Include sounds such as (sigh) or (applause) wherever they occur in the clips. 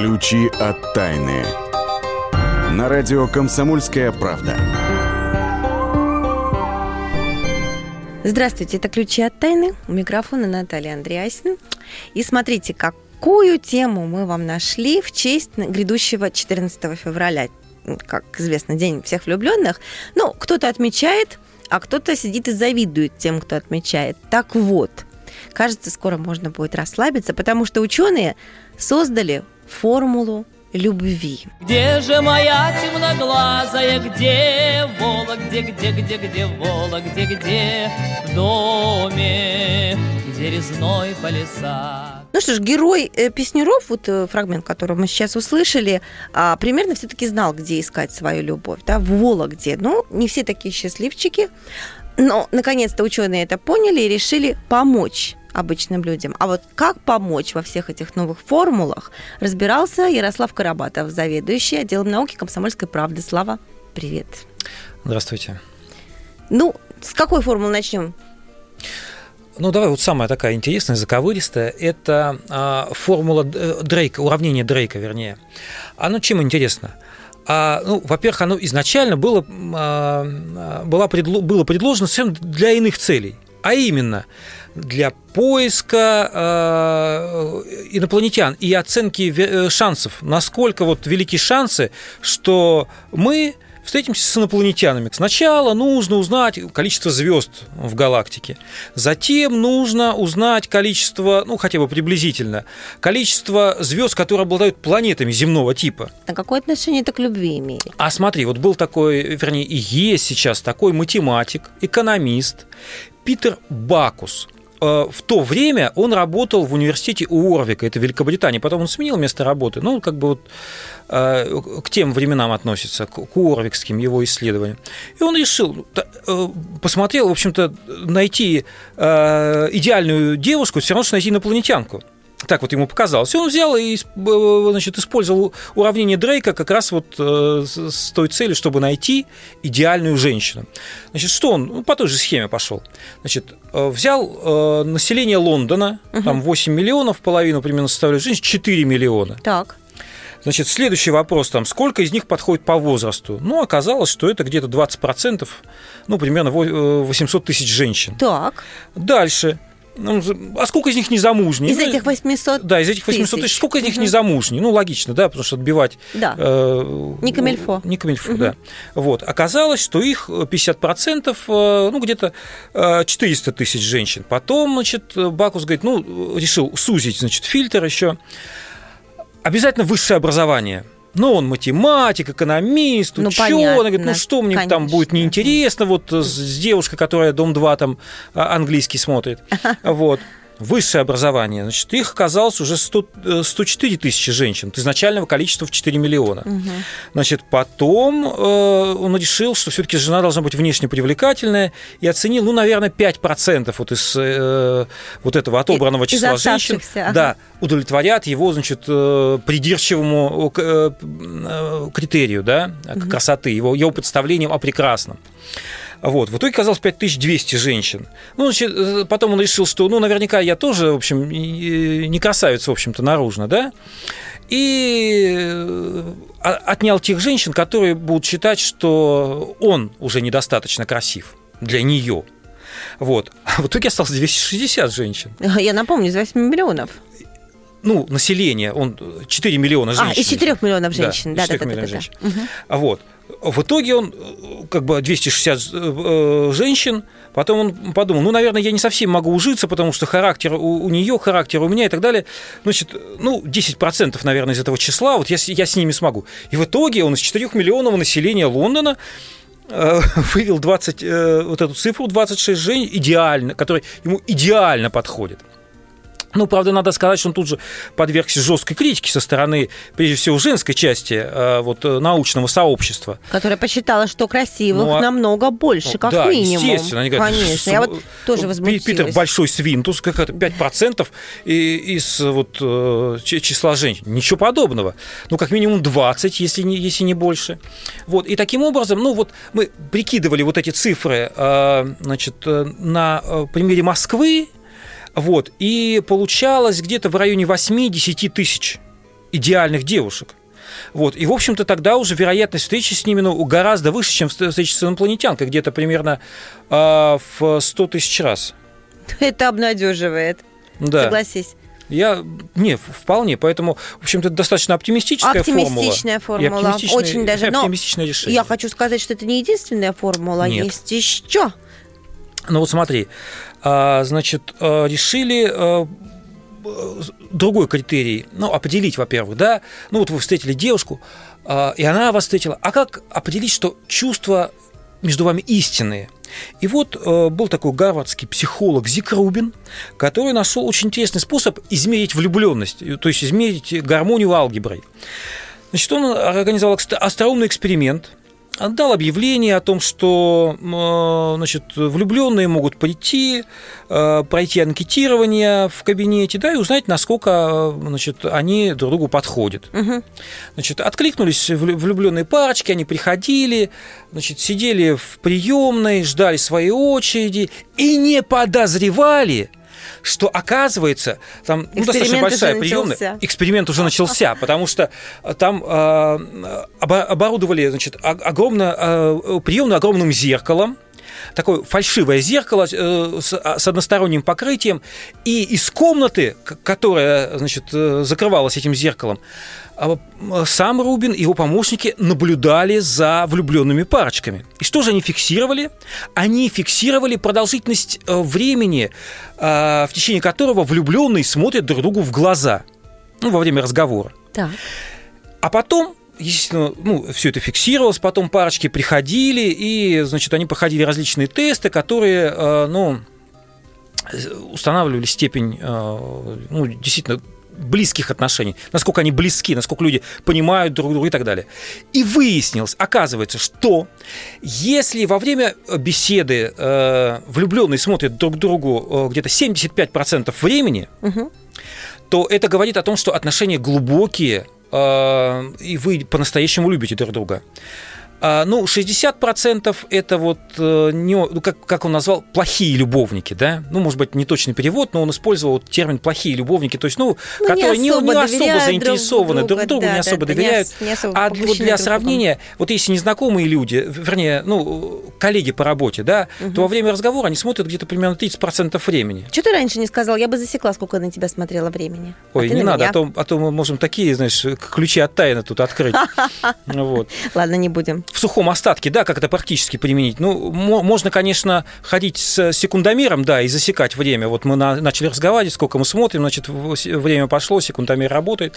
Ключи от тайны. На радио «Комсомольская правда». Здравствуйте, это «Ключи от тайны». У микрофона Наталья Андреасин. И смотрите, какую тему мы вам нашли в честь грядущего 14 февраля. Как известно, День всех влюбленных. Ну, кто-то отмечает, а кто-то сидит и завидует тем, кто отмечает. Так вот, кажется, скоро можно будет расслабиться, потому что ученые создали формулу любви. Где же моя темноглазая, где Вола, где, где, где, где Вола, где, где в доме, где резной полиса. Ну что ж, герой э, Песнеров, вот э, фрагмент, который мы сейчас услышали, а, примерно все-таки знал, где искать свою любовь, да, в Вологде. Ну, не все такие счастливчики, но наконец-то ученые это поняли и решили помочь обычным людям. А вот как помочь во всех этих новых формулах, разбирался Ярослав Карабатов, заведующий отделом науки комсомольской правды. Слава, привет. Здравствуйте. Ну, с какой формулы начнем? Ну, давай вот самая такая интересная, заковыристая, это а, формула Дрейка, уравнение Дрейка, вернее. Оно чем интересно? А, ну, во-первых, оно изначально было, а, было, предло, было предложено совсем для иных целей. А именно, для поиска э, инопланетян и оценки э, шансов, насколько вот велики шансы, что мы встретимся с инопланетянами. Сначала нужно узнать количество звезд в галактике, затем нужно узнать количество, ну хотя бы приблизительно, количество звезд, которые обладают планетами земного типа. А какое отношение это к любви имеет? А смотри, вот был такой, вернее, и есть сейчас такой математик, экономист Питер Бакус – Э, в то время он работал в университете Уорвика, это Великобритания. Потом он сменил место работы. Ну, как бы вот э, к тем временам относится, к Уорвикским его исследованиям. И он решил, э, посмотрел, в общем-то, найти идеальную девушку, все равно, что найти инопланетянку. Так вот ему показалось. И он взял и значит, использовал уравнение Дрейка как раз вот э, с той целью, чтобы найти идеальную женщину. Значит, что он ну, по той же схеме пошел? Значит, э, взял э, население Лондона, угу. там 8 миллионов, половину примерно составляют женщин, 4 миллиона. Так. Значит, следующий вопрос, там, сколько из них подходит по возрасту? Ну, оказалось, что это где-то 20%, ну, примерно 800 тысяч женщин. Так. Дальше. Ну, а сколько из них не замужние? Из этих 800 Да, из этих 800 тысяч. Сколько из них угу. не замужние? Ну, логично, да, потому что отбивать... Да. Э, не камильфо. Не камильфо, угу. да. Вот. Оказалось, что их 50%, э, ну, где-то 400 э, тысяч женщин. Потом, значит, Бакус говорит, ну, решил сузить, значит, фильтр еще. Обязательно высшее образование – ну, он математик, экономист, ну, ученый. Говорит, ну, что мне конечно. там будет неинтересно вот с, с девушкой, которая Дом-2 там а, английский смотрит. (laughs) Вот высшее образование, значит, их оказалось уже 100, 104 э, тысячи женщин от изначального количества в 4 миллиона. Угу. Значит, потом э, он решил, что все-таки жена должна быть внешне привлекательная и оценил, ну, наверное, 5% вот из э, вот этого отобранного и, числа женщин ага. да, удовлетворят его, значит, э, придирчивому э, э, критерию, да, угу. красоты, его, его представлением о прекрасном. Вот. В итоге оказалось 5200 женщин. Ну, значит, э, потом он решил, что, ну, наверняка я тоже, в общем, не красавица, в общем-то, наружно, да? И э, отнял тех женщин, которые будут считать, что он уже недостаточно красив для нее. Вот. А в итоге осталось 260 женщин. Я напомню, из 8 миллионов ну, население, он 4 миллиона женщин. А, из 4 миллионов женщин, да, да, 4 да, миллионов да, женщин. Да. Угу. Вот. В итоге он, как бы 260 э, женщин, потом он подумал, ну, наверное, я не совсем могу ужиться, потому что характер у, у нее, характер у меня и так далее. Значит, ну, 10%, наверное, из этого числа, вот я, я с ними смогу. И в итоге он из 4 миллионов населения Лондона э, (laughs) вывел 20, э, вот эту цифру 26 женщин идеально, которая ему идеально подходит. Ну, правда, надо сказать, что он тут же подвергся жесткой критике со стороны, прежде всего, женской части э, вот, э, научного сообщества. Которая посчитала, что красивых ну, а... намного больше, ну, как да, минимум. естественно. Они говорят, Конечно, я вот тоже возмутилась. Питер большой свинтус, как это, 5% из вот, э, числа женщин. Ничего подобного. Ну, как минимум 20, если не, если не больше. Вот. И таким образом, ну, вот мы прикидывали вот эти цифры значит, на примере Москвы, вот, и получалось где-то в районе 8-10 тысяч идеальных девушек. Вот. И, в общем-то, тогда уже вероятность встречи с ними ну, гораздо выше, чем встречи с инопланетянкой, где-то примерно э, в 100 тысяч раз. (laughs) Это обнадеживает. Да. Согласись. Я не вполне, поэтому, в общем-то, достаточно оптимистическая, оптимистичная формула. формула. оптимистичная, Очень даже. и Но оптимистичное решение. Я хочу сказать, что это не единственная формула, Нет. есть еще. Ну вот смотри, а, значит, а, решили а, другой критерий, ну, определить, во-первых, да, ну, вот вы встретили девушку, а, и она вас встретила, а как определить, что чувства между вами истинные? И вот э, был такой гарвардский психолог Зик Рубин, который нашел очень интересный способ измерить влюбленность, то есть измерить гармонию алгеброй. Значит, он организовал остроумный эксперимент, отдал объявление о том, что э, значит, влюбленные могут прийти, э, пройти анкетирование в кабинете, да, и узнать, насколько э, значит, они друг другу подходят. Мгм. Значит, откликнулись влю- влюбленные парочки, они приходили, значит, сидели в приемной, ждали своей очереди и не подозревали, что оказывается там ну, достаточно большая приемная, эксперимент уже начался, потому что там э, обо- оборудовали, значит, огромно э, приемную огромным зеркалом. Такое фальшивое зеркало э, с, а, с односторонним покрытием, и из комнаты, которая, значит, э, закрывалась этим зеркалом, сам Рубин и его помощники наблюдали за влюбленными парочками. И что же они фиксировали? Они фиксировали продолжительность э, времени, э, в течение которого влюбленные смотрят друг другу в глаза ну, во время разговора. Так. А потом, естественно, ну, все это фиксировалось, потом парочки приходили, и, значит, они проходили различные тесты, которые, э, ну, устанавливали степень, ну, действительно, близких отношений, насколько они близки, насколько люди понимают друг друга и так далее. И выяснилось, оказывается, что если во время беседы э, влюбленные смотрят друг другу э, где-то 75% времени, Мгм. то это говорит о том, что отношения глубокие, э, и вы по-настоящему любите друг друга. А, Ну, 60% это вот, э, не, ну, как, как он назвал, плохие любовники, да? Ну, может быть, не точный перевод, но он использовал термин плохие любовники, то есть, ну, Ну, которые не, не особо доверяют заинтересованы друг, другу, да, не особо да, не доверяют. ос- не особо А вот для друг другом. сравнения, вот если незнакомые люди, вернее, ну, коллеги по работе, да, то во время разговора они смотрят где-то примерно 30% времени. Что ты раньше не сказал? Я бы засекла, сколько на тебя смотрела времени. А Ой, ты не на надо, меня. а то, а то мы можем такие, знаешь, ключи от тайны тут открыть. (laughs) Вот. Ладно, не будем. В сухом остатке, да, как это практически применить. Ну, мо- можно, конечно, ходить с секундомером, да, и засекать время. Вот мы на- начали разговаривать, сколько мы смотрим, значит, время пошло, секундомер работает.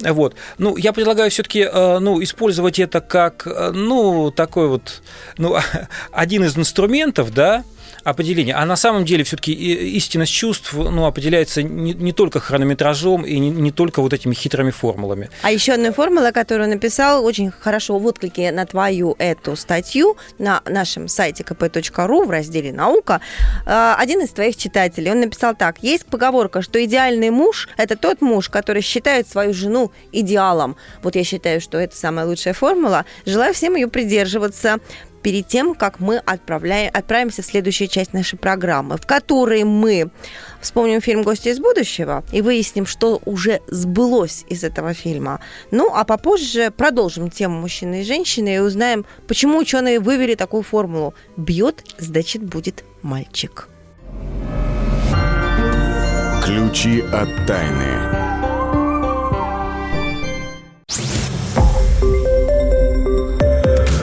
Вот. Ну, я предлагаю все-таки, ну, использовать это как, э, ну, такой вот, ну, (laughs) один из инструментов, да, определения. А на самом деле все-таки истинность чувств ну, определяется не, не только хронометражом и не, не только вот этими хитрыми формулами. А еще одна формула, которую написал, очень хорошо в отклике на твою эту статью на нашем сайте kp.ru в разделе «Наука». э, Один из твоих читателей, он написал так. Есть поговорка, что идеальный муж – это тот муж, который считает свою жену идеалом. Вот я считаю, что это самая лучшая формула. Желаю всем ее придерживаться перед тем, как мы отправляем, отправимся в следующую часть нашей программы, в которой мы вспомним фильм «Гости из будущего» и выясним, что уже сбылось из этого фильма. Ну, а попозже продолжим тему мужчины и женщины и узнаем, почему ученые вывели такую формулу «бьет, значит, будет мальчик». Ключи от тайны.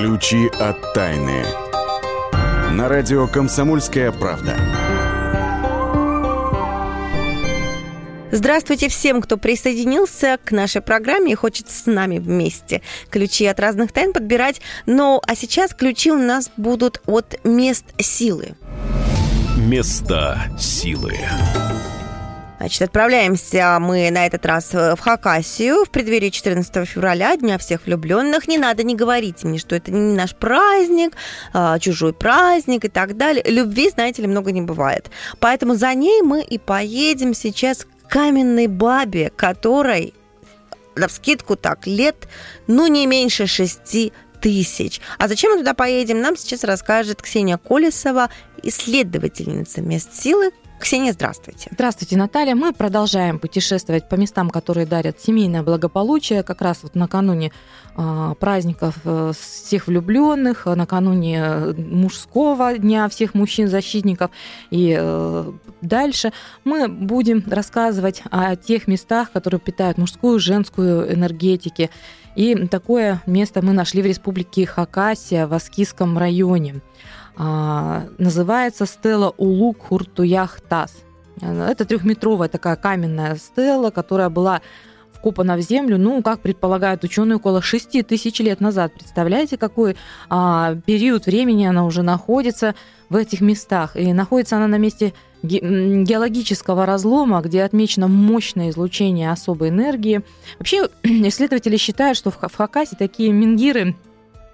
Ключи от тайны. На радио «Комсомольская правда». Здравствуйте всем, кто присоединился к нашей программе и хочет с нами вместе ключи от разных тайн подбирать. Ну, а сейчас ключи у нас будут от мест силы. Места силы. Значит, отправляемся мы на этот раз в Хакасию в преддверии 14 февраля, Дня всех влюбленных. Не надо, не говорите мне, что это не наш праздник, а, чужой праздник и так далее. Любви, знаете ли, много не бывает. Поэтому за ней мы и поедем сейчас к каменной бабе, которой на скидку так лет, ну, не меньше шести тысяч. А зачем мы туда поедем, нам сейчас расскажет Ксения Колесова, исследовательница мест силы, Ксения, здравствуйте. Здравствуйте, Наталья. Мы продолжаем путешествовать по местам, которые дарят семейное благополучие. Как раз вот накануне э, праздников всех влюбленных, накануне э, мужского дня всех мужчин-защитников и э, дальше мы будем рассказывать о тех местах, которые питают мужскую женскую энергетики. И такое место мы нашли в республике Хакасия в Аскиском районе. А, называется стела Улук Хуртуях Тас. Это трехметровая такая каменная стела, которая была вкопана в землю, ну, как предполагают ученые, около 6 тысяч лет назад. Представляете, какой а, период времени она уже находится в этих местах? И находится она на месте геологического разлома, где отмечено мощное излучение особой энергии. Вообще, (clears throat) исследователи считают, что в Хакасе такие мингиры а,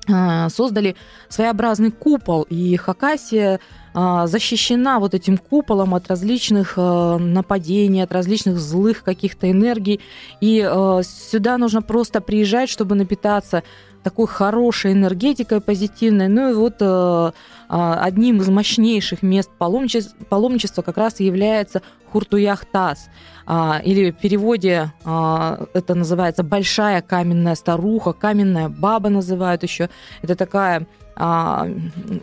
создали своеобразный купол, и Хакасия а, защищена вот этим куполом от различных а, нападений, от различных злых каких-то энергий. И сюда нужно просто приезжать, чтобы напитаться такой хорошей энергетикой позитивной. Ну и вот одним из мощнейших мест паломничества, паломничества как раз является Хуртуях-Тас. А, или в переводе а, это называется большая каменная старуха, каменная баба называют еще. Это такая а,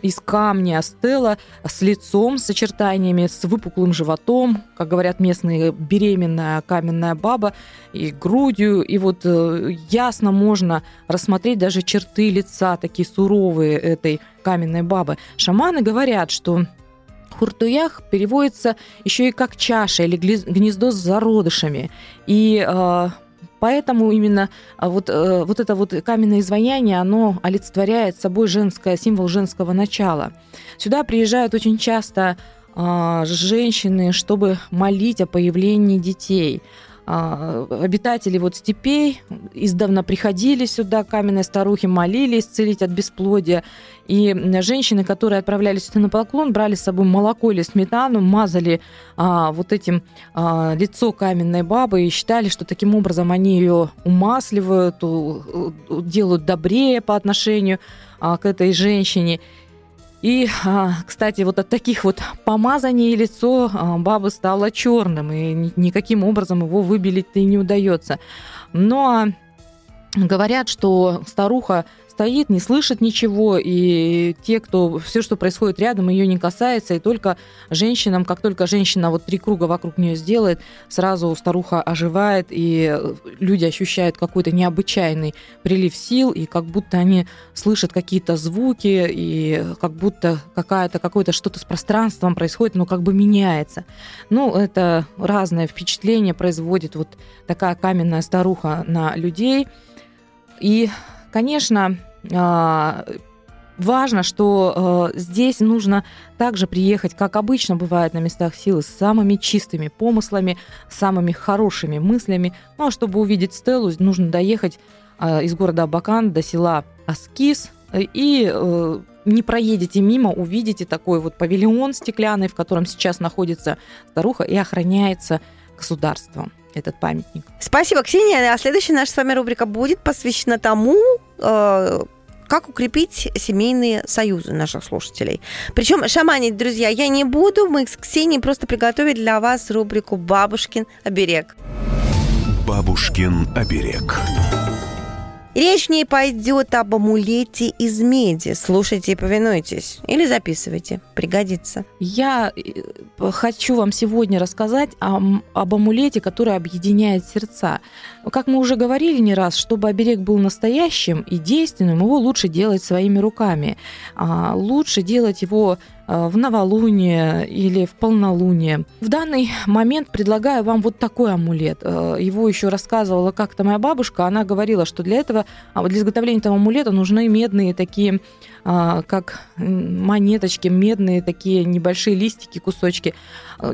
из камня стела с лицом, с очертаниями, с выпуклым животом, как говорят местные, беременная каменная баба, и грудью. И вот э, ясно можно рассмотреть даже черты лица, такие суровые этой каменной бабы. Шаманы говорят, что Хуртуях переводится еще и как чаша или гнездо с зародышами. И э, поэтому именно а, вот, э, вот это вот каменное изваяние, оно олицетворяет собой женское, символ женского начала. Сюда приезжают очень часто э, женщины, чтобы молить о появлении детей. А, обитатели вот степей издавна приходили сюда, каменные старухи молили исцелить от бесплодия. И женщины, которые отправлялись сюда на поклон, брали с собой молоко или сметану, мазали а, вот этим а, лицо каменной бабы и считали, что таким образом они ее умасливают, делают добрее по отношению а, к этой женщине. И, а, кстати, вот от таких вот помазаний лицо а, бабы стало черным, и никаким образом его выбелить-то и не удается. Но говорят, что старуха стоит, не слышит ничего, и те, кто все, что происходит рядом, ее не касается, и только женщинам, как только женщина вот три круга вокруг нее сделает, сразу старуха оживает, и люди ощущают какой-то необычайный прилив сил, и как будто они слышат какие-то звуки, и как будто какая-то какое-то что-то с пространством происходит, но как бы меняется. Ну, это разное впечатление производит вот такая каменная старуха на людей. И Конечно, а, важно, что э, здесь нужно также приехать, как обычно бывает на местах силы, с самыми чистыми помыслами, самыми хорошими мыслями. Ну а чтобы увидеть Стеллу, нужно доехать э, из города Абакан до села Аскис и э, не проедете мимо, увидите такой вот павильон стеклянный, в котором сейчас находится старуха и охраняется государством этот памятник. Спасибо, Ксения. А следующая наша с вами рубрика будет посвящена тому, э, как укрепить семейные союзы наших слушателей. Причем шаманить, друзья, я не буду. Мы с Ксенией просто приготовить для вас рубрику «Бабушкин оберег». «Бабушкин оберег». Речь в ней пойдет об амулете из меди. Слушайте и повинуйтесь. Или записывайте. Пригодится. Я э, хочу вам сегодня рассказать о, об амулете, который объединяет сердца. Как мы уже говорили не раз, чтобы оберег был настоящим и действенным, его лучше делать своими руками. А лучше делать его в новолуние или в полнолуние. В данный момент предлагаю вам вот такой амулет. Э, его еще рассказывала как-то моя бабушка. Она говорила, что для этого, а для изготовления этого амулета нужны медные такие а, как монеточки, медные такие небольшие листики, кусочки.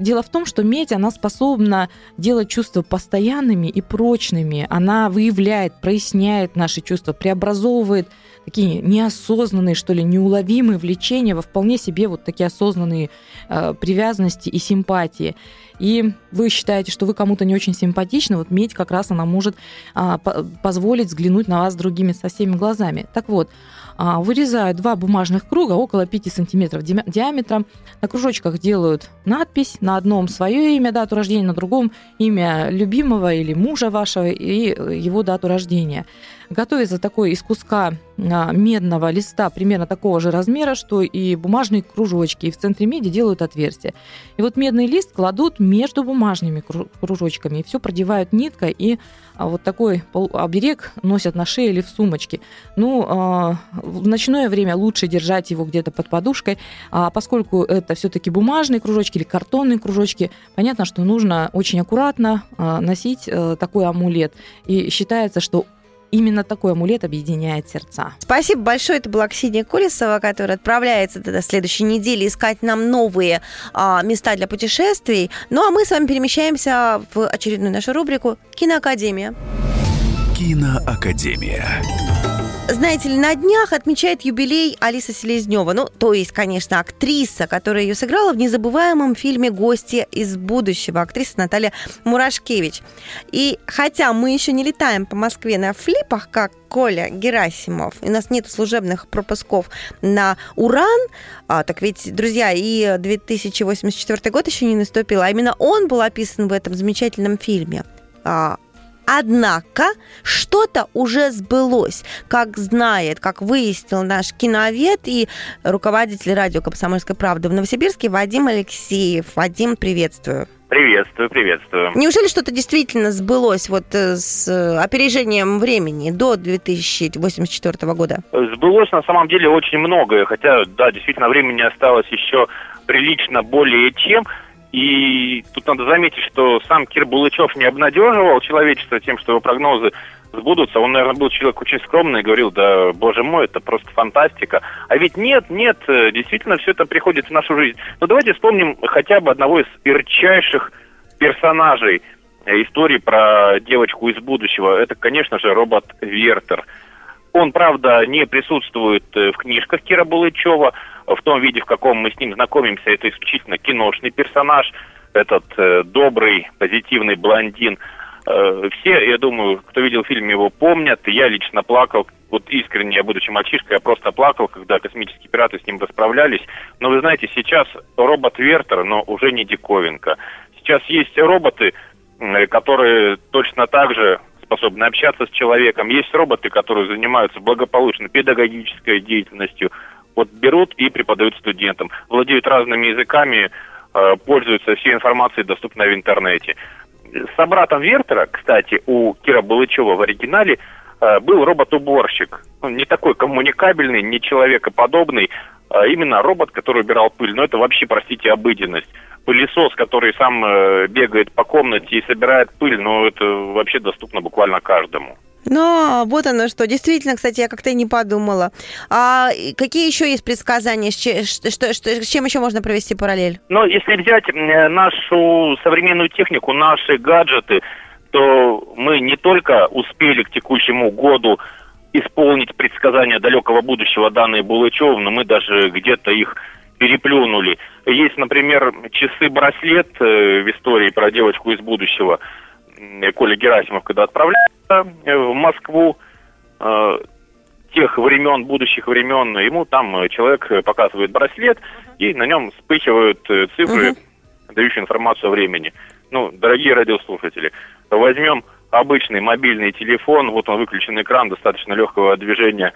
Дело в том, что медь, она способна делать чувства постоянными и прочными. Она выявляет, проясняет наши чувства, преобразовывает такие неосознанные, что ли, неуловимые влечения во вполне себе вот такие осознанные э, привязанности и симпатии. И вы считаете, что вы кому-то не очень симпатичны, вот медь как раз она может а, позволить взглянуть на вас другими со всеми глазами. Так вот, а, вырезают два бумажных круга около 5 сантиметров диаметром. На кружочках делают надпись, на одном свое имя, дату рождения, на другом имя любимого или мужа вашего и его дату рождения. Готовится такой из куска медного листа примерно такого же размера, что и бумажные кружочки. И в центре меди делают отверстие. И вот медный лист кладут между бумажными кружочками. И все продевают ниткой и а вот такой оберег носят на шее или в сумочке. Ну, а, в ночное время лучше держать его где-то под подушкой, а поскольку это все-таки бумажные кружочки или картонные кружочки, понятно, что нужно очень аккуратно а, носить э, такой амулет. И считается, что именно такой амулет объединяет сердца. Спасибо большое. Это была Ксения Колесова, которая отправляется до следующей недели искать нам новые а, места для путешествий. Ну а мы с вами перемещаемся в очередную нашу рубрику «Киноакадемия». Киноакадемия знаете ли, на днях отмечает юбилей Алиса Селезнева. Ну, то есть, конечно, актриса, которая ее сыграла в незабываемом фильме «Гости из будущего». Актриса Наталья Мурашкевич. И хотя мы еще не летаем по Москве на флипах, как Коля Герасимов, у нас нет служебных пропусков на Уран, а, так ведь, друзья, и 2084 год еще не наступил, а именно он был описан в этом замечательном фильме. Однако что-то уже сбылось, как знает, как выяснил наш киновед и руководитель радио «Комсомольская правда» в Новосибирске Вадим Алексеев. Вадим, приветствую. Приветствую, приветствую. Неужели что-то действительно сбылось вот э, с опережением времени до 2084 года? Сбылось на самом деле очень многое, хотя, да, действительно, времени осталось еще прилично более чем. И тут надо заметить, что сам Кир Булычев не обнадеживал человечество тем, что его прогнозы сбудутся. Он, наверное, был человек очень скромный и говорил, да, боже мой, это просто фантастика. А ведь нет, нет, э, действительно все это приходит в нашу жизнь. Но давайте вспомним хотя бы одного из ярчайших персонажей э, истории про девочку из будущего. Это, конечно же, робот Вертер. Он, правда, не присутствует э, в книжках Кира Булычева, в том виде, в каком мы с ним знакомимся, это исключительно киношный персонаж, этот э, добрый, позитивный блондин. Э, все, я думаю, кто видел фильм, его помнят. Я лично плакал, вот искренне, я будучи мальчишкой, я просто плакал, когда космические пираты с ним расправлялись. Но вы знаете, сейчас робот Вертер, но уже не диковинка. Сейчас есть роботы, которые точно так же способны общаться с человеком. Есть роботы, которые занимаются благополучно педагогической деятельностью, вот берут и преподают студентам, владеют разными языками, э, пользуются всей информацией, доступной в интернете. Собратом Вертера, кстати, у Кира Балычева в оригинале э, был робот-уборщик. Он не такой коммуникабельный, не человекоподобный, а именно робот, который убирал пыль. Но это вообще, простите, обыденность. Пылесос, который сам э, бегает по комнате и собирает пыль, но это вообще доступно буквально каждому. Но вот оно что. Действительно, кстати, я как-то и не подумала. А какие еще есть предсказания? Что, что, что, с чем еще можно провести параллель? Ну, если взять нашу современную технику, наши гаджеты, то мы не только успели к текущему году исполнить предсказания далекого будущего, данные Булычевым, но мы даже где-то их переплюнули. Есть, например, часы-браслет э, в истории про девочку из будущего. Коля Герасимов, когда отправляется Э, в Москву э, тех времен, будущих времен, ему там человек показывает браслет, и на нем вспыхивают э, цифры, uh-huh. дающие информацию о времени. Ну, дорогие радиослушатели, возьмем обычный мобильный телефон, вот он выключен экран, достаточно легкого движения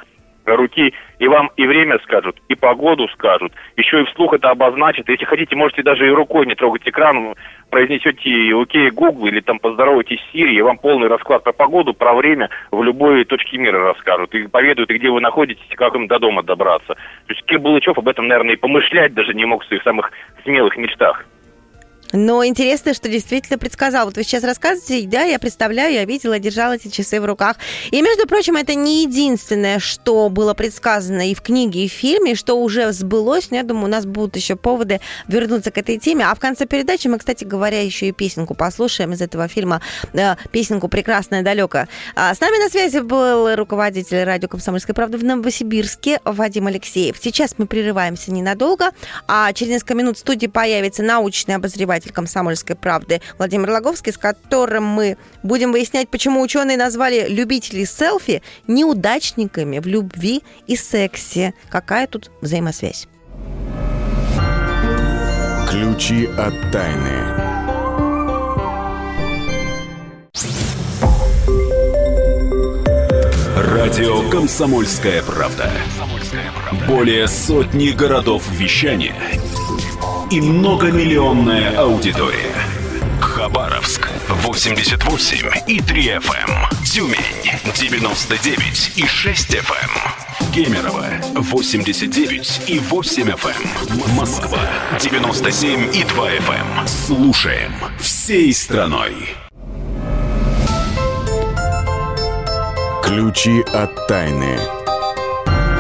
руки, и вам и время скажут, и погоду скажут, еще и вслух это обозначат. Если хотите, можете даже и рукой не трогать экран, произнесете окей Google или там поздоровайтесь с Siri, и вам полный расклад про погоду, про время в любой точке мира расскажут. И поведают, и где вы находитесь, и как им до дома добраться. То есть Кир Булычев об этом, наверное, и помышлять даже не мог в своих самых смелых мечтах. Но интересно, что действительно предсказал. Вот вы сейчас рассказываете, да, я представляю, я видела, держала эти часы в руках. И, между прочим, это не единственное, что было предсказано и в книге, и в фильме, и что уже сбылось. Но я думаю, у нас будут еще поводы вернуться к этой теме. А в конце передачи мы, кстати говоря, еще и песенку послушаем из этого фильма. Э, песенку «Прекрасная далеко». А с нами на связи был руководитель радио «Комсомольской правды» в Новосибирске Вадим Алексеев. Сейчас мы прерываемся ненадолго, а через несколько минут в студии появится научный обозреватель обозреватель «Комсомольской правды» Владимир Логовский, с которым мы будем выяснять, почему ученые назвали любителей селфи неудачниками в любви и сексе. Какая тут взаимосвязь? Ключи от тайны. Радио «Комсомольская правда». Более сотни городов вещания – и многомиллионная аудитория. Хабаровск 88 и 3 FM. Эм. Тюмень 99 и 6 FM. Эм. Кемерово 89 и 8 FM. Эм. Москва 97 и 2 FM. Слушаем всей страной. Ключи от тайны.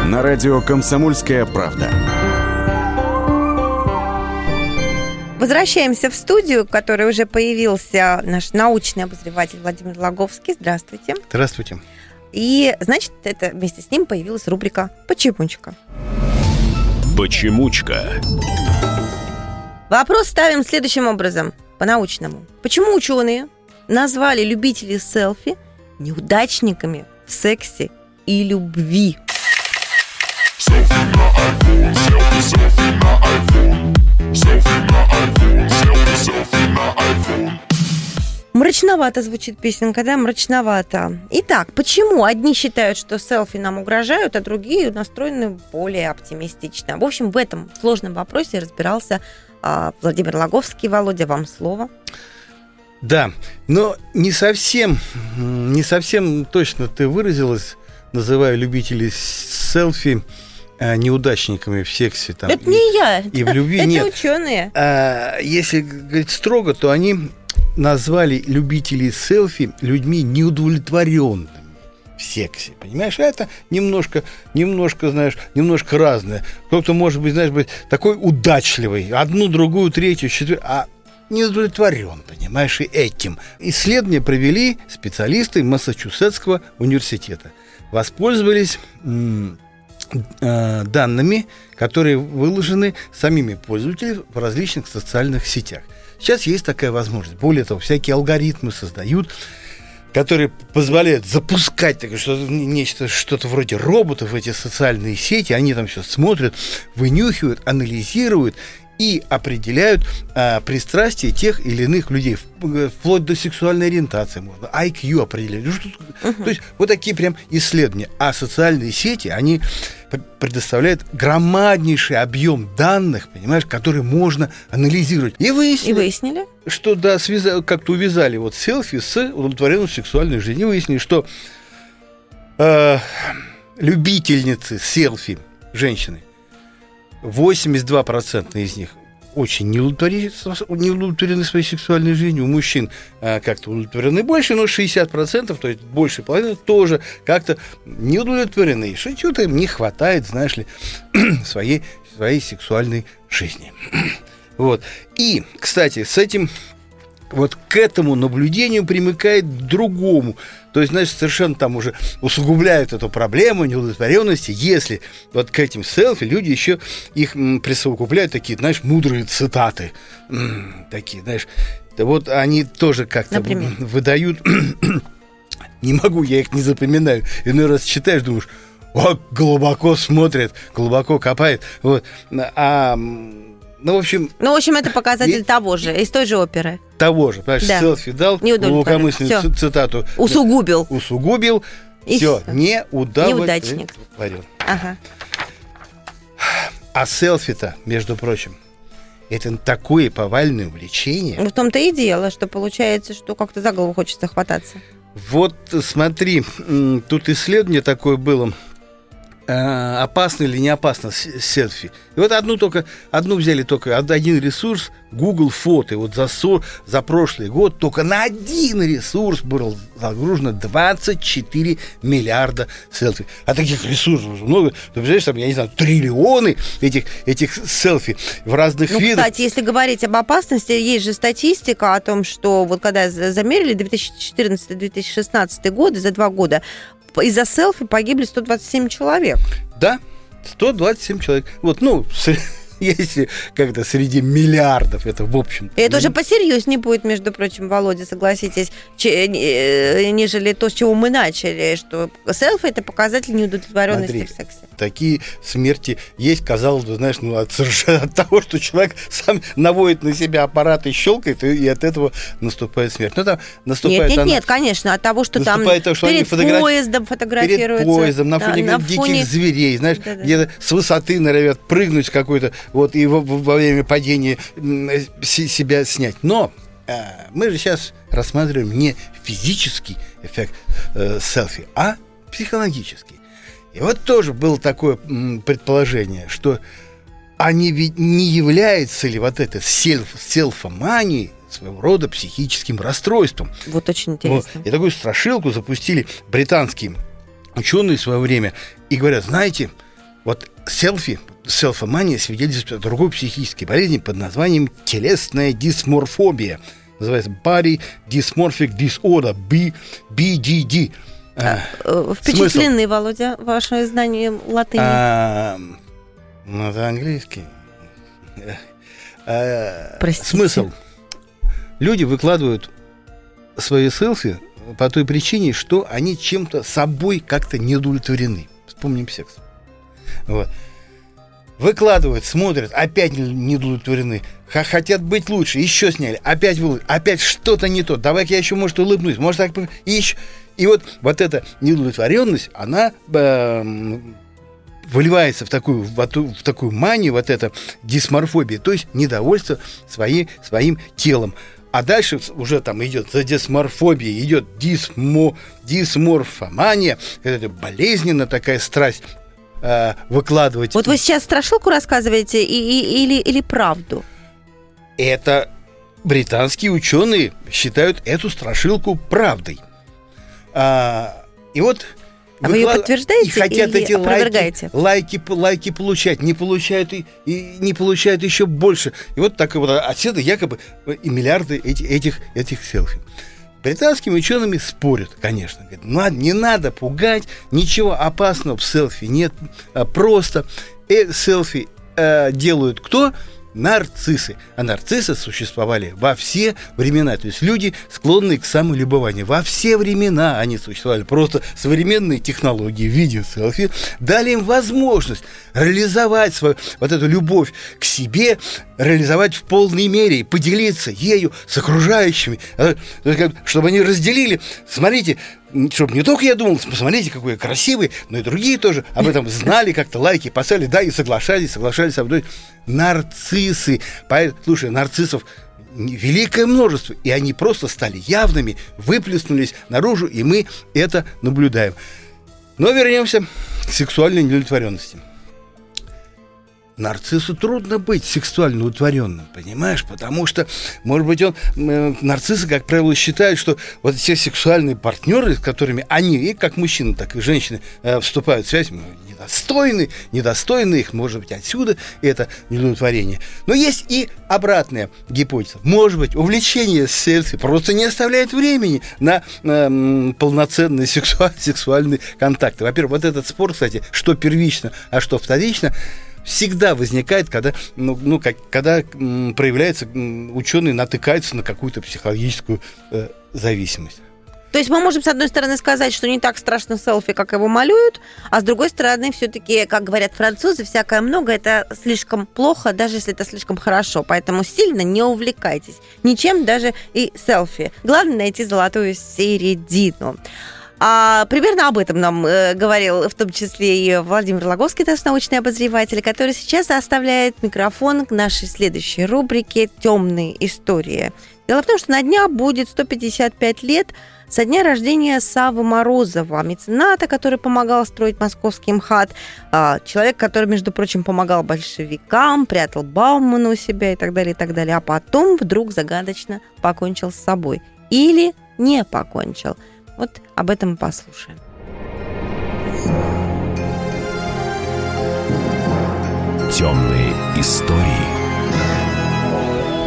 На радио «Комсомольская правда». Возвращаемся в студию, в которой уже появился наш научный обозреватель Владимир Логовский. Здравствуйте. Здравствуйте. И, значит, это вместе с ним появилась рубрика «Почемучка». Почемучка. Вопрос ставим следующим образом, по-научному. Почему ученые назвали любителей селфи неудачниками в сексе и любви? Селфи на iPhone, селфи, селфи на iPhone. Мрачновато звучит песенка, да, мрачновато. Итак, почему одни считают, что селфи нам угрожают, а другие настроены более оптимистично? В общем, в этом сложном вопросе разбирался а, Владимир Логовский. Володя, вам слово. Да, но не совсем, не совсем точно ты выразилась, называя любителей селфи Э, неудачниками в сексе. Там, это и, не я. (laughs) И в любви это нет. ученые. А, если говорить строго, то они назвали любителей селфи людьми неудовлетворенными в сексе. Понимаешь, а это немножко, немножко, знаешь, немножко разное. Кто-то может быть, знаешь, быть такой удачливый, одну, другую, третью, четвертую, а не удовлетворен, понимаешь, и этим. Исследование провели специалисты Массачусетского университета. Воспользовались Э, данными, которые выложены самими пользователями в различных социальных сетях. Сейчас есть такая возможность. Более того, всякие алгоритмы создают, которые позволяют запускать такое, что нечто, что-то вроде роботов в эти социальные сети. Они там все смотрят, вынюхивают, анализируют и определяют а, пристрастия тех или иных людей, э, вплоть до сексуальной ориентации можно, IQ определять. Что, uh-huh. То есть вот такие прям исследования. А социальные сети, они предоставляют громаднейший объем данных, понимаешь, которые можно анализировать. И выяснили, и выяснили? что да, связали, как-то увязали вот селфи с удовлетворенностью сексуальной жизни. И выяснили, что э, любительницы селфи, женщины, 82% из них очень не удовлетворены своей сексуальной жизнью. У мужчин а, как-то удовлетворены больше, но 60%, то есть больше половины, тоже как-то не удовлетворены. Что-то им не хватает, знаешь ли, (clears throat) своей, своей сексуальной жизни. (clears throat) вот. И, кстати, с этим вот к этому наблюдению примыкает к другому. То есть, значит, совершенно там уже усугубляют эту проблему неудовлетворенности, если вот к этим селфи люди еще их присовокупляют такие, знаешь, мудрые цитаты. Такие, знаешь, вот они тоже как-то выдают. (coughs) не могу, я их не запоминаю. Иной раз читаешь, думаешь, о, глубоко смотрит, глубоко копает. Вот. А ну, в общем... Ну, в общем, это показатель и... того же, из той же оперы. Того же, понимаешь, да. селфи дал, глубокомысленную Всё. цитату. Усугубил. Усугубил. И все, не удалось. Неудачник. Ага. А селфи-то, между прочим, это такое повальное увлечение. В том-то и дело, что получается, что как-то за голову хочется хвататься. Вот смотри, тут исследование такое было. Э, опасно или не опасно селфи. И вот одну только, одну взяли только, од- один ресурс Google фото. И вот за, за прошлый год только на один ресурс было загружено 24 миллиарда селфи. А таких ресурсов много. Ты представляешь, там, я не знаю, триллионы этих, этих селфи в разных Ну, видах. кстати, если говорить об опасности, есть же статистика о том, что вот когда за- замерили 2014-2016 годы, за два года, из-за селфи погибли 127 человек. Да, 127 человек. Вот, ну, если как-то среди миллиардов, это в общем. И это уже посерьезнее будет, между прочим, Володя, согласитесь, э, нежели то, с чего мы начали, что селфи – это показатель неудовлетворенности Смотри. в сексе. Такие смерти есть, казалось бы, знаешь, ну, от, совершенно (laughs) от того, что человек сам наводит на себя аппарат и щелкает, и, и от этого наступает смерть. Ну, там наступает Нет, нет, она нет, конечно, от того, что там то, что перед фотографи- поездом фотографируются. перед поездом, на да, фоне каких-то диких зверей, знаешь, Да-да. где-то с высоты норовят прыгнуть какой-то, вот, и во, во время падения э, се- себя снять. Но э, мы же сейчас рассматриваем не физический эффект э, селфи, а психологический. И вот тоже было такое м, предположение, что а не, не является ли вот это селф, селфомания своего рода психическим расстройством? Вот очень Вот. интересно. И такую страшилку запустили британские ученые в свое время. И говорят, знаете, вот селфи, селфомания свидетельствует о другой психической болезни под названием телесная дисморфобия. Называется Body Dysmorphic Disorder, B, BDD. А, Э, Впечатлены, Володя, ваше знание латыни. а, ну, это английский. А, Простите. Смысл. Люди выкладывают свои селфи по той причине, что они чем-то собой как-то не удовлетворены. Вспомним секс. Вот. Выкладывают, смотрят, опять не- удовлетворены. Хотят быть лучше, еще сняли, опять вы, опять что-то не то. Давай-ка я еще, может, улыбнусь, может, так... И, еще. и вот, вот эта неудовлетворенность, она эм, выливается в такую, в, в такую манию, вот эта дисморфобия, то есть недовольство своей, своим телом. А дальше уже там идет за дисморфобией, идет дисмо, дисморфомания, это болезненная такая страсть э, выкладывать. Вот вы сейчас страшилку рассказываете и- и- или, или правду? Это британские ученые считают эту страшилку правдой. А, и вот А вы выклад- подтверждаете и хотят или эти лайки, лайки, лайки получать, не получают и, и не получают еще больше. И вот так вот отсюда якобы и миллиарды эти- этих, этих селфи. Британскими учеными спорят, конечно. Говорят, «Ну, не надо пугать, ничего опасного в селфи нет. а Просто э, селфи э, делают кто? Нарциссы. А нарциссы существовали во все времена. То есть люди, склонные к самолюбованию. Во все времена они существовали. Просто современные технологии в виде селфи дали им возможность реализовать свою вот эту любовь к себе, реализовать в полной мере и поделиться ею с окружающими. Э, Чтобы они разделили. Смотрите, чтобы не только я думал, посмотрите, какой я красивый, но и другие тоже об этом знали, как-то лайки поставили, да, и соглашались, соглашались со мной. Нарциссы. Слушай, нарциссов великое множество, и они просто стали явными, выплеснулись наружу, и мы это наблюдаем. Но вернемся к сексуальной неудовлетворенности. Нарциссу трудно быть сексуально удовлетворенным, понимаешь? Потому что, может быть, он э, нарциссы, как правило, считают, что вот все сексуальные партнеры, с которыми они, и как мужчины, так и женщины, э, вступают в связь, недостойны, недостойны их, может быть, отсюда это неудовлетворение. Но есть и обратная гипотеза. Может быть, увлечение селфи просто не оставляет времени на эм, полноценные сексуаль- сексуальные контакты. Во-первых, вот этот спор, кстати, что первично, а что вторично, всегда возникает, когда, ну, ну, как, когда м, проявляется, м, ученые натыкаются на какую-то психологическую э, зависимость. То есть мы можем, с одной стороны, сказать, что не так страшно селфи, как его малюют, а с другой стороны, все-таки, как говорят французы, всякое много это слишком плохо, даже если это слишком хорошо. Поэтому сильно не увлекайтесь. Ничем, даже и селфи. Главное найти золотую середину. А, примерно об этом нам э, говорил в том числе и Владимир Логовский, наш научный обозреватель, который сейчас оставляет микрофон к нашей следующей рубрике «Темные истории». Дело в том, что на днях будет 155 лет со дня рождения Савы Морозова, мецената, который помогал строить московский МХАТ, а, человек, который, между прочим, помогал большевикам, прятал Баумана у себя и так далее, и так далее, а потом вдруг загадочно покончил с собой. Или не покончил. Вот об этом и послушаем. Темные истории.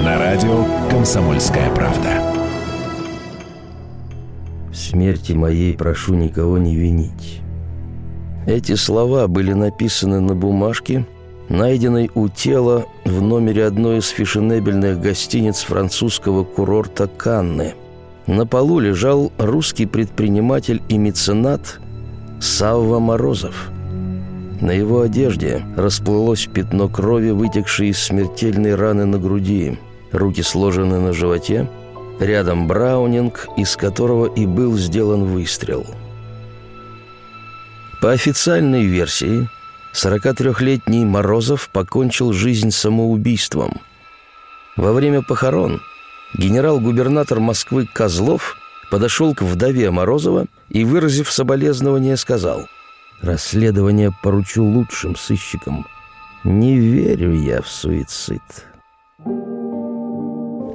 На радио «Комсомольская правда». В смерти моей прошу никого не винить. Эти слова были написаны на бумажке, найденной у тела в номере одной из фешенебельных гостиниц французского курорта Канны. На полу лежал русский предприниматель и меценат Савва Морозов – на его одежде расплылось пятно крови, вытекшей из смертельной раны на груди. Руки сложены на животе. Рядом браунинг, из которого и был сделан выстрел. По официальной версии, 43-летний Морозов покончил жизнь самоубийством. Во время похорон генерал-губернатор Москвы Козлов подошел к вдове Морозова и, выразив соболезнование, сказал – Расследование поручу лучшим сыщикам. Не верю я в суицид.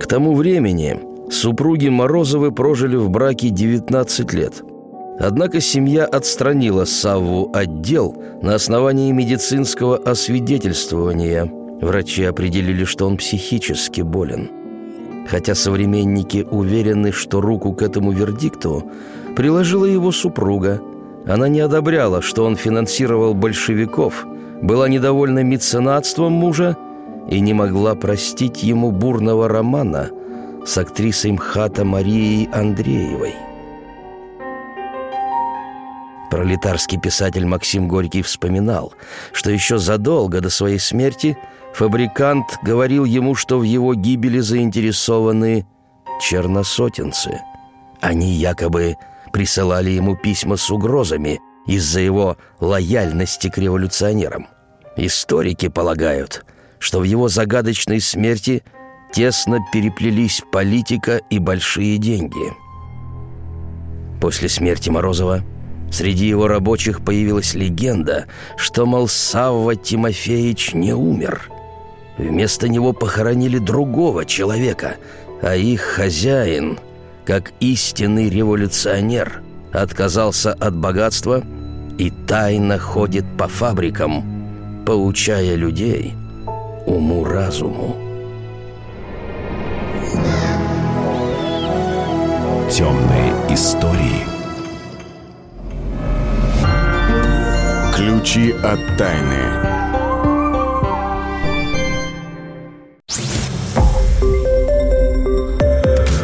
К тому времени супруги Морозовы прожили в браке 19 лет. Однако семья отстранила Савву от дел на основании медицинского освидетельствования. Врачи определили, что он психически болен. Хотя современники уверены, что руку к этому вердикту приложила его супруга – она не одобряла, что он финансировал большевиков, была недовольна меценатством мужа и не могла простить ему бурного романа с актрисой МХАТа Марией Андреевой. Пролетарский писатель Максим Горький вспоминал, что еще задолго до своей смерти фабрикант говорил ему, что в его гибели заинтересованы черносотенцы. Они якобы присылали ему письма с угрозами из-за его лояльности к революционерам. Историки полагают, что в его загадочной смерти тесно переплелись политика и большие деньги. После смерти Морозова среди его рабочих появилась легенда, что, мол, Тимофеевич не умер. Вместо него похоронили другого человека, а их хозяин – как истинный революционер, отказался от богатства и тайно ходит по фабрикам, поучая людей уму-разуму. Темные истории. Ключи от тайны.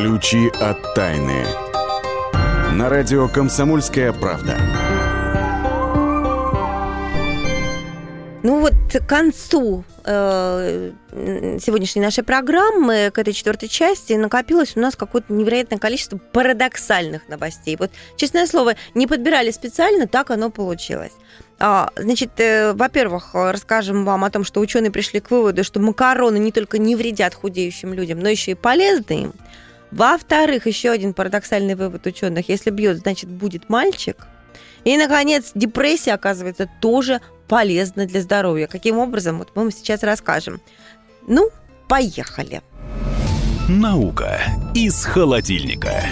Ключи от тайны. На радио «Комсомольская правда». Ну вот к концу э, сегодняшней нашей программы, к этой четвертой части, накопилось у нас какое-то невероятное количество парадоксальных новостей. Вот, честное слово, не подбирали специально, так оно получилось. А, значит, э, во-первых, расскажем вам о том, что ученые пришли к выводу, что макароны не только не вредят худеющим людям, но еще и полезны им. Во-вторых, еще один парадоксальный вывод ученых. Если бьет, значит, будет мальчик. И, наконец, депрессия, оказывается, тоже полезна для здоровья. Каким образом? Вот мы вам сейчас расскажем. Ну, поехали. Наука из холодильника.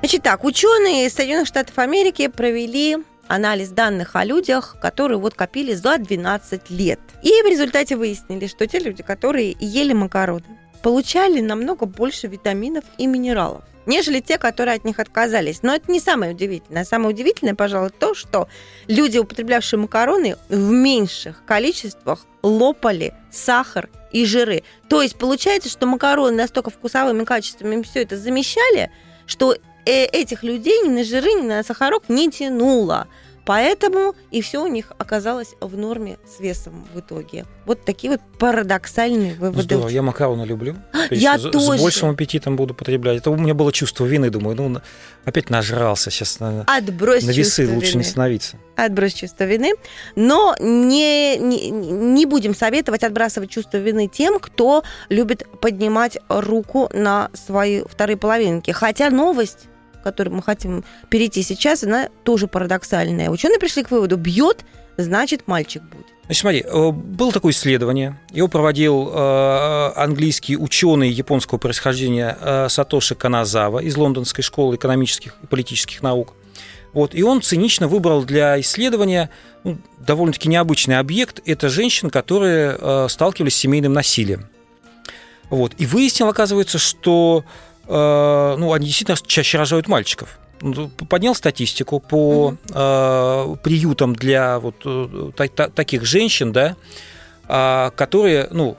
Значит так, ученые из Соединенных Штатов Америки провели анализ данных о людях, которые вот копили за 12 лет. И в результате выяснили, что те люди, которые ели макароны, получали намного больше витаминов и минералов. нежели те, которые от них отказались. Но это не самое удивительное. Самое удивительное, пожалуй, то, что люди, употреблявшие макароны, в меньших количествах лопали сахар и жиры. То есть получается, что макароны настолько вкусовыми качествами все это замещали, что э, этих людей ни на жиры, ни на сахарок не тянуло. Поэтому и все у них оказалось в норме с весом в итоге. Вот такие вот парадоксальные Ну, выводы. здорово, я макароны люблю. (gasps) Я с, тоже. С большим аппетитом буду потреблять. Это у меня было чувство вины, думаю, ну, опять нажрался. Сейчас на, Отбрось на весы лучше вины. не становиться. Отбрось чувство вины. Но не, не, не будем советовать отбрасывать чувство вины тем, кто любит поднимать руку на свои вторые половинки. Хотя новость, к которой мы хотим перейти сейчас, она тоже парадоксальная. Ученые пришли к выводу, бьет, значит мальчик будет. Значит, смотри, э, было такое исследование. Его проводил э, английский ученый японского происхождения э, Сатоши Каназава из Лондонской школы экономических и политических наук. Вот, и он цинично выбрал для исследования ну, довольно-таки необычный объект. Это женщин, которые сталкивались с семейным насилием. Вот, и выяснил, оказывается, что ну, они действительно чаще рожают мальчиков. Ну, Поднял статистику по э, приютам для вот э, та- та- таких женщин, да, а, которые, ну,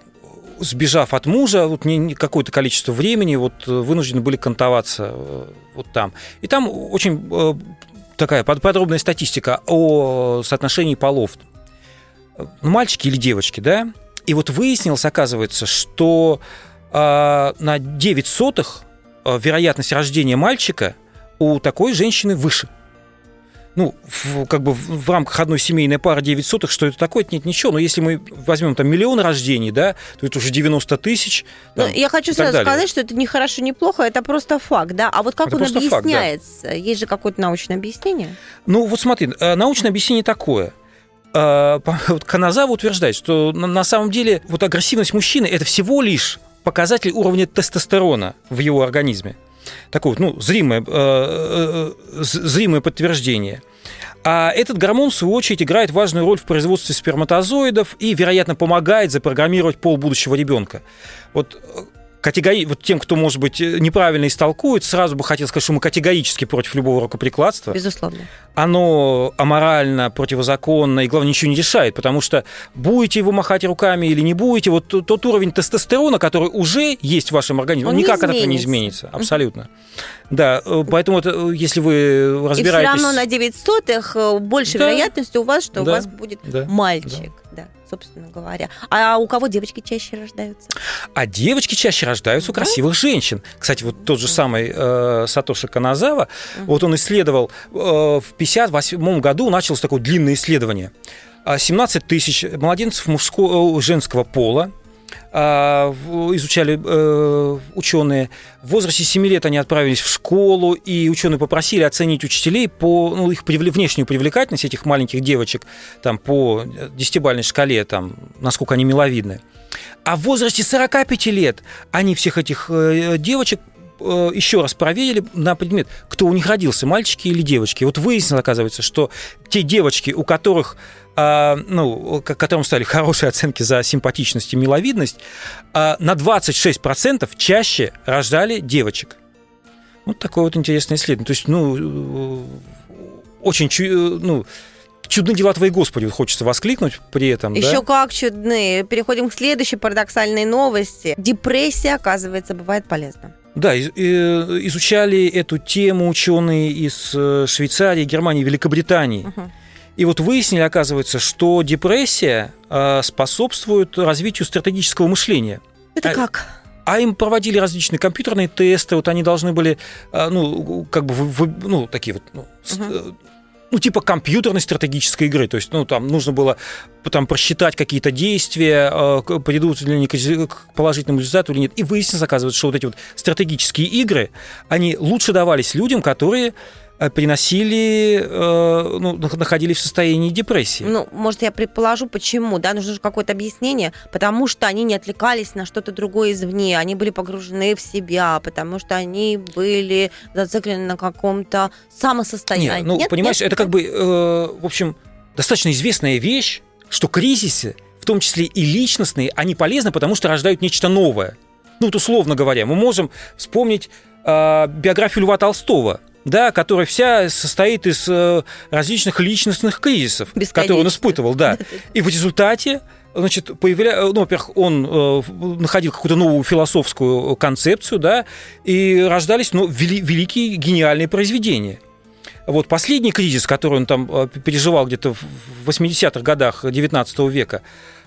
сбежав от мужа, вот не, не какое-то количество времени, вот э, вынуждены были кантоваться э, вот там. И там очень э, такая под- подробная статистика о соотношении полов. Ну, Мальчики или девочки, да? И вот выяснилось, оказывается, что э, на 9 сотых э, вероятность рождения мальчика у такой женщины выше. Ну, в, как бы в, в рамках одной семейной пары 9 сотых, что это такое, это нет ничего. Но если мы возьмем там миллион рождений, да, то это уже 90 тысяч. Ну, там, я хочу сразу далее. сказать, что это не хорошо, не плохо, это просто факт, да. А вот как Это он просто факт, да. объясняется? Есть же какое-то научное объяснение? Ну, вот смотри, э, научное объяснение такое. Э, (laughs) вот Каназава утверждает, что на самом деле вот агрессивность мужчины – это всего лишь показатель уровня тестостерона в его организме. Такое ну, зримое, э, э, зримое подтверждение. А этот гормон, в свою очередь, играет важную роль в производстве сперматозоидов и, вероятно, помогает запрограммировать пол будущего ребенка. Вот э, категори... вот тем, кто, может быть, э, неправильно истолкует, сразу бы хотел сказать, что мы категорически против любого рукоприкладства Безусловно. оно аморально, противозаконно и, главное, ничего не решает, потому что будете вы махать руками или не будете, вот тот уровень тестостерона, который уже есть в вашем организме, Он он не никак от этого не изменится. абсолютно. Да, э, поэтому это, если вы И все разбираетесь... равно на 9 сотых э, больше Да. вероятности у вас, что у Да. вас будет Да. мальчик. Да. Собственно говоря. А у кого девочки чаще рождаются? А девочки чаще рождаются у красивых женщин. Кстати, вот тот же самый э, Сатоши Каназава, вот он исследовал, э, в 58 году началось такое длинное исследование. А 17 тысяч младенцев мужского, э, женского пола а, изучали э, ученые. В возрасте 7 лет они отправились в школу, и ученые попросили оценить учителей по ну, их внешнюю привлекательность этих маленьких девочек там, по десятибалльной шкале, там, насколько они миловидны. А в возрасте 45 лет они всех этих э, девочек э, еще раз проверили на предмет, кто у них родился, мальчики или девочки. Вот выяснилось, оказывается, что те девочки, у которых а, ну, к- которым стали хорошие оценки за симпатичность и миловидность, а, на 26% чаще рождали девочек. Вот такое вот интересное исследование. То есть, ну, э, очень э, ну, чудны дела твои, Господи, вот хочется воскликнуть при этом. да? Еще как чудные. Переходим к следующей парадоксальной новости. Депрессия, оказывается, бывает полезна. Да, э, изучали эту тему ученые из Швейцарии, Германии, Великобритании. Мгм. И вот выяснили, оказывается, что депрессия э, способствует развитию стратегического мышления. Это А- как? А им проводили различные компьютерные тесты, вот они должны были, э, ну, как бы, вы- ну, такие вот, ну, э, ну, типа компьютерной стратегической игры. То есть, ну, там нужно было там просчитать какие-то действия, придут ли они к положительному результату или нет. И выяснилось, оказывается, что вот эти вот стратегические игры, они лучше давались людям, которые э, переносили, э, ну, нах- находились в состоянии депрессии. Ну, может, я предположу, почему, да, нужно же какое-то объяснение, потому что они не отвлекались на что-то другое извне, они были погружены в себя, потому что они были зациклены на каком-то самосостоянии. Нет, ну, Нет? понимаешь, Нет? это как бы, э, в общем, достаточно известная вещь, что кризисы, в том числе и личностные, они полезны, потому что рождают нечто новое. Ну, вот условно говоря, мы можем вспомнить э, биографию Льва Толстого, да, которая вся состоит из э, различных личностных кризисов, которые он испытывал, да. (laughs) И в результате значит, появля... ну, во-первых, он э, находил какую-то новую философскую концепцию, да, и рождались ну, вели... великие гениальные произведения. Вот последний кризис, который он там э, переживал где-то в 80-х годах XIX века,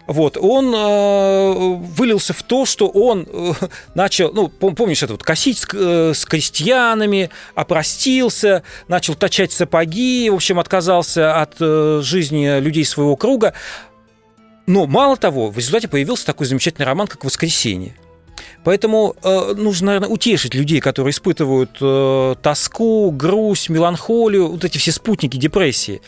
вот, он э, вылился в то, что он э, начал, ну, помнишь, это вот косить с, э, с крестьянами, опростился, начал точать сапоги, в общем, отказался от э, жизни людей своего круга. Но мало того, в результате появился такой замечательный роман, как «Воскресенье». Поэтому э, нужно, наверное, утешить людей, которые испытывают э, тоску, грусть, меланхолию, вот эти все спутники депрессии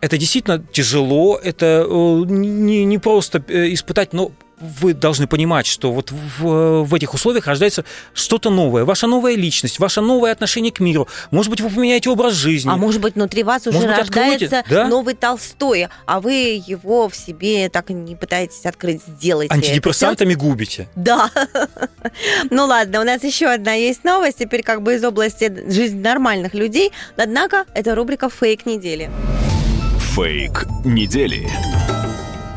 это действительно тяжело, это э, не, не просто э, испытать, но вы должны понимать, что вот в, в этих условиях рождается что-то новое, ваша новая личность, ваше новое отношение к миру. Может быть, вы поменяете образ жизни. А может быть, внутри вас уже может рождается да? новый Толстой, а вы его в себе так и не пытаетесь открыть, сделать. Антидепрессантами это. губите. Да. (laughs) ну ладно, у нас еще одна есть новость, теперь как бы из области жизни нормальных людей. Однако, это рубрика «Фейк недели». Фейк недели.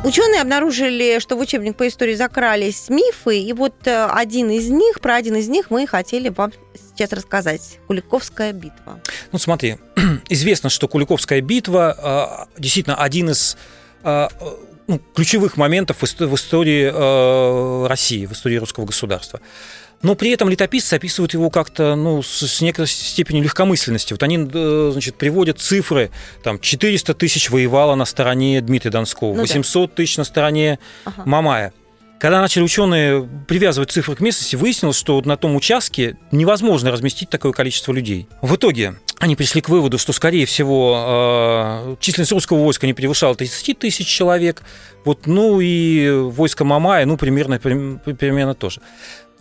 Ученые обнаружили, что в учебник по истории закрались мифы, и вот э, один из них, про один из них мы хотели вам сейчас рассказать. Куликовская битва. Ну, смотри, (clears throat) известно, что Куликовская битва э, действительно один из э, ну, ключевых моментов в истории России, в истории русского государства но при этом летописцы описывают его как-то ну, с, с некоторой степенью легкомысленности. Вот они э, значит, приводят цифры, там 400 тысяч воевало на стороне Дмитрия Донского, ну, 800 да. тысяч на стороне ага. Мамая. Когда начали ученые привязывать цифры к местности, выяснилось, что вот на том участке невозможно разместить такое количество людей. В итоге они пришли к выводу, что, скорее всего, э, численность русского войска не превышала 30 тысяч человек, вот, ну и войско Мамая, ну, примерно, примерно тоже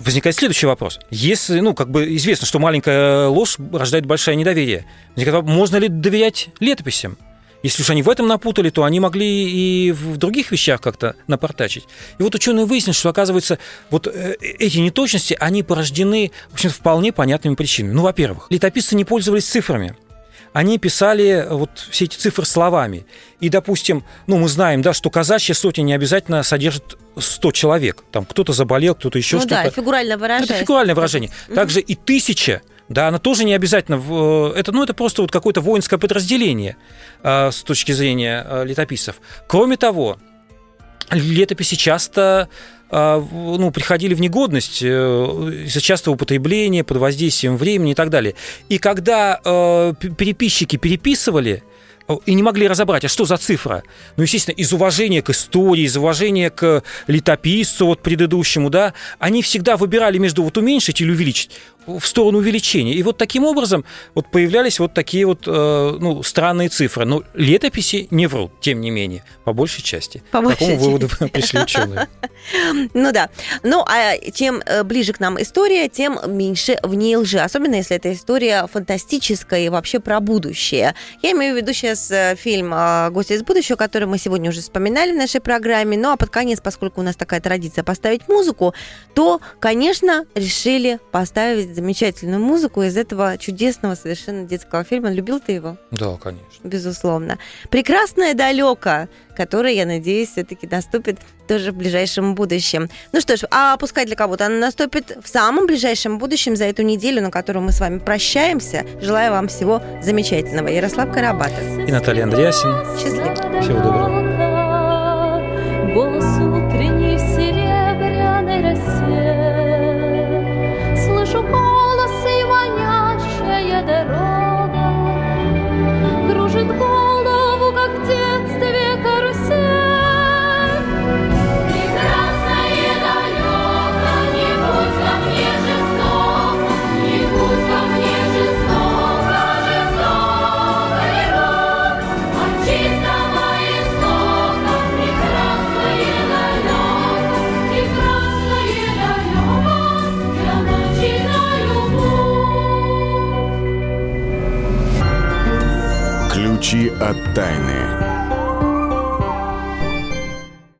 возникает следующий вопрос. Если, ну, как бы известно, что маленькая ложь рождает большое недоверие, можно ли доверять летописям? Если уж они в этом напутали, то они могли и в других вещах как-то напортачить. И вот ученые выяснили, что, оказывается, вот э, эти неточности, они порождены, в общем вполне понятными причинами. Ну, во-первых, летописцы не пользовались цифрами они писали вот все эти цифры словами. И, допустим, ну, мы знаем, да, что казачья сотня не обязательно содержит 100 человек. Там кто-то заболел, кто-то еще ну, что-то. да, фигуральное выражение. Это фигуральное выражение. Также и тысяча да, она тоже не обязательно. В, это, ну, это просто вот какое-то воинское подразделение э, с точки зрения э, летописцев. Кроме того, летописи часто ну, приходили в негодность э, из-за под воздействием времени и так далее. И когда э, переписчики переписывали, и не могли разобрать, а что за цифра. Ну, естественно, из уважения к истории, из уважения к летописцу вот предыдущему, да, они всегда выбирали между вот уменьшить или увеличить в сторону увеличения. И вот таким образом вот появлялись вот такие вот э, ну, странные цифры. Но летописи не врут, тем не менее, по большей части. По большей К такому выводу (laughs) пришли ученые. (laughs) Ну да. Ну, а чем э, ближе к нам история, тем меньше в ней лжи. Особенно, если это история фантастическая и вообще про будущее. Я имею в виду сейчас э, фильм «Гости из будущего», который мы сегодня уже вспоминали в нашей программе. Ну, а под конец, поскольку у нас такая традиция поставить музыку, то, конечно, решили поставить замечательную музыку из этого чудесного совершенно детского фильма. Любил ты его? Да, конечно. Безусловно. «Прекрасное далеко», которое, я надеюсь, все-таки наступит тоже в ближайшем будущем. Ну что ж, а пускай для кого-то она наступит в самом ближайшем будущем за эту неделю, на которую мы с вами прощаемся. Желаю вам всего замечательного. Ярослав Карабатов. И Наталья Андреасин. Счастливо. Всего доброго. Ключи от тайны.